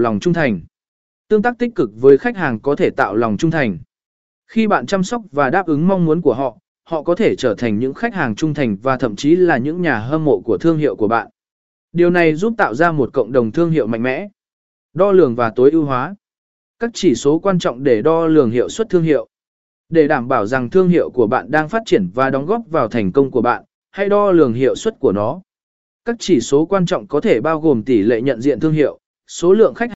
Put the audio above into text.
lòng trung thành. Tương tác tích cực với khách hàng có thể tạo lòng trung thành. Khi bạn chăm sóc và đáp ứng mong muốn của họ, họ có thể trở thành những khách hàng trung thành và thậm chí là những nhà hâm mộ của thương hiệu của bạn. Điều này giúp tạo ra một cộng đồng thương hiệu mạnh mẽ. Đo lường và tối ưu hóa. Các chỉ số quan trọng để đo lường hiệu suất thương hiệu. Để đảm bảo rằng thương hiệu của bạn đang phát triển và đóng góp vào thành công của bạn, hãy đo lường hiệu suất của nó. Các chỉ số quan trọng có thể bao gồm tỷ lệ nhận diện thương hiệu, số lượng khách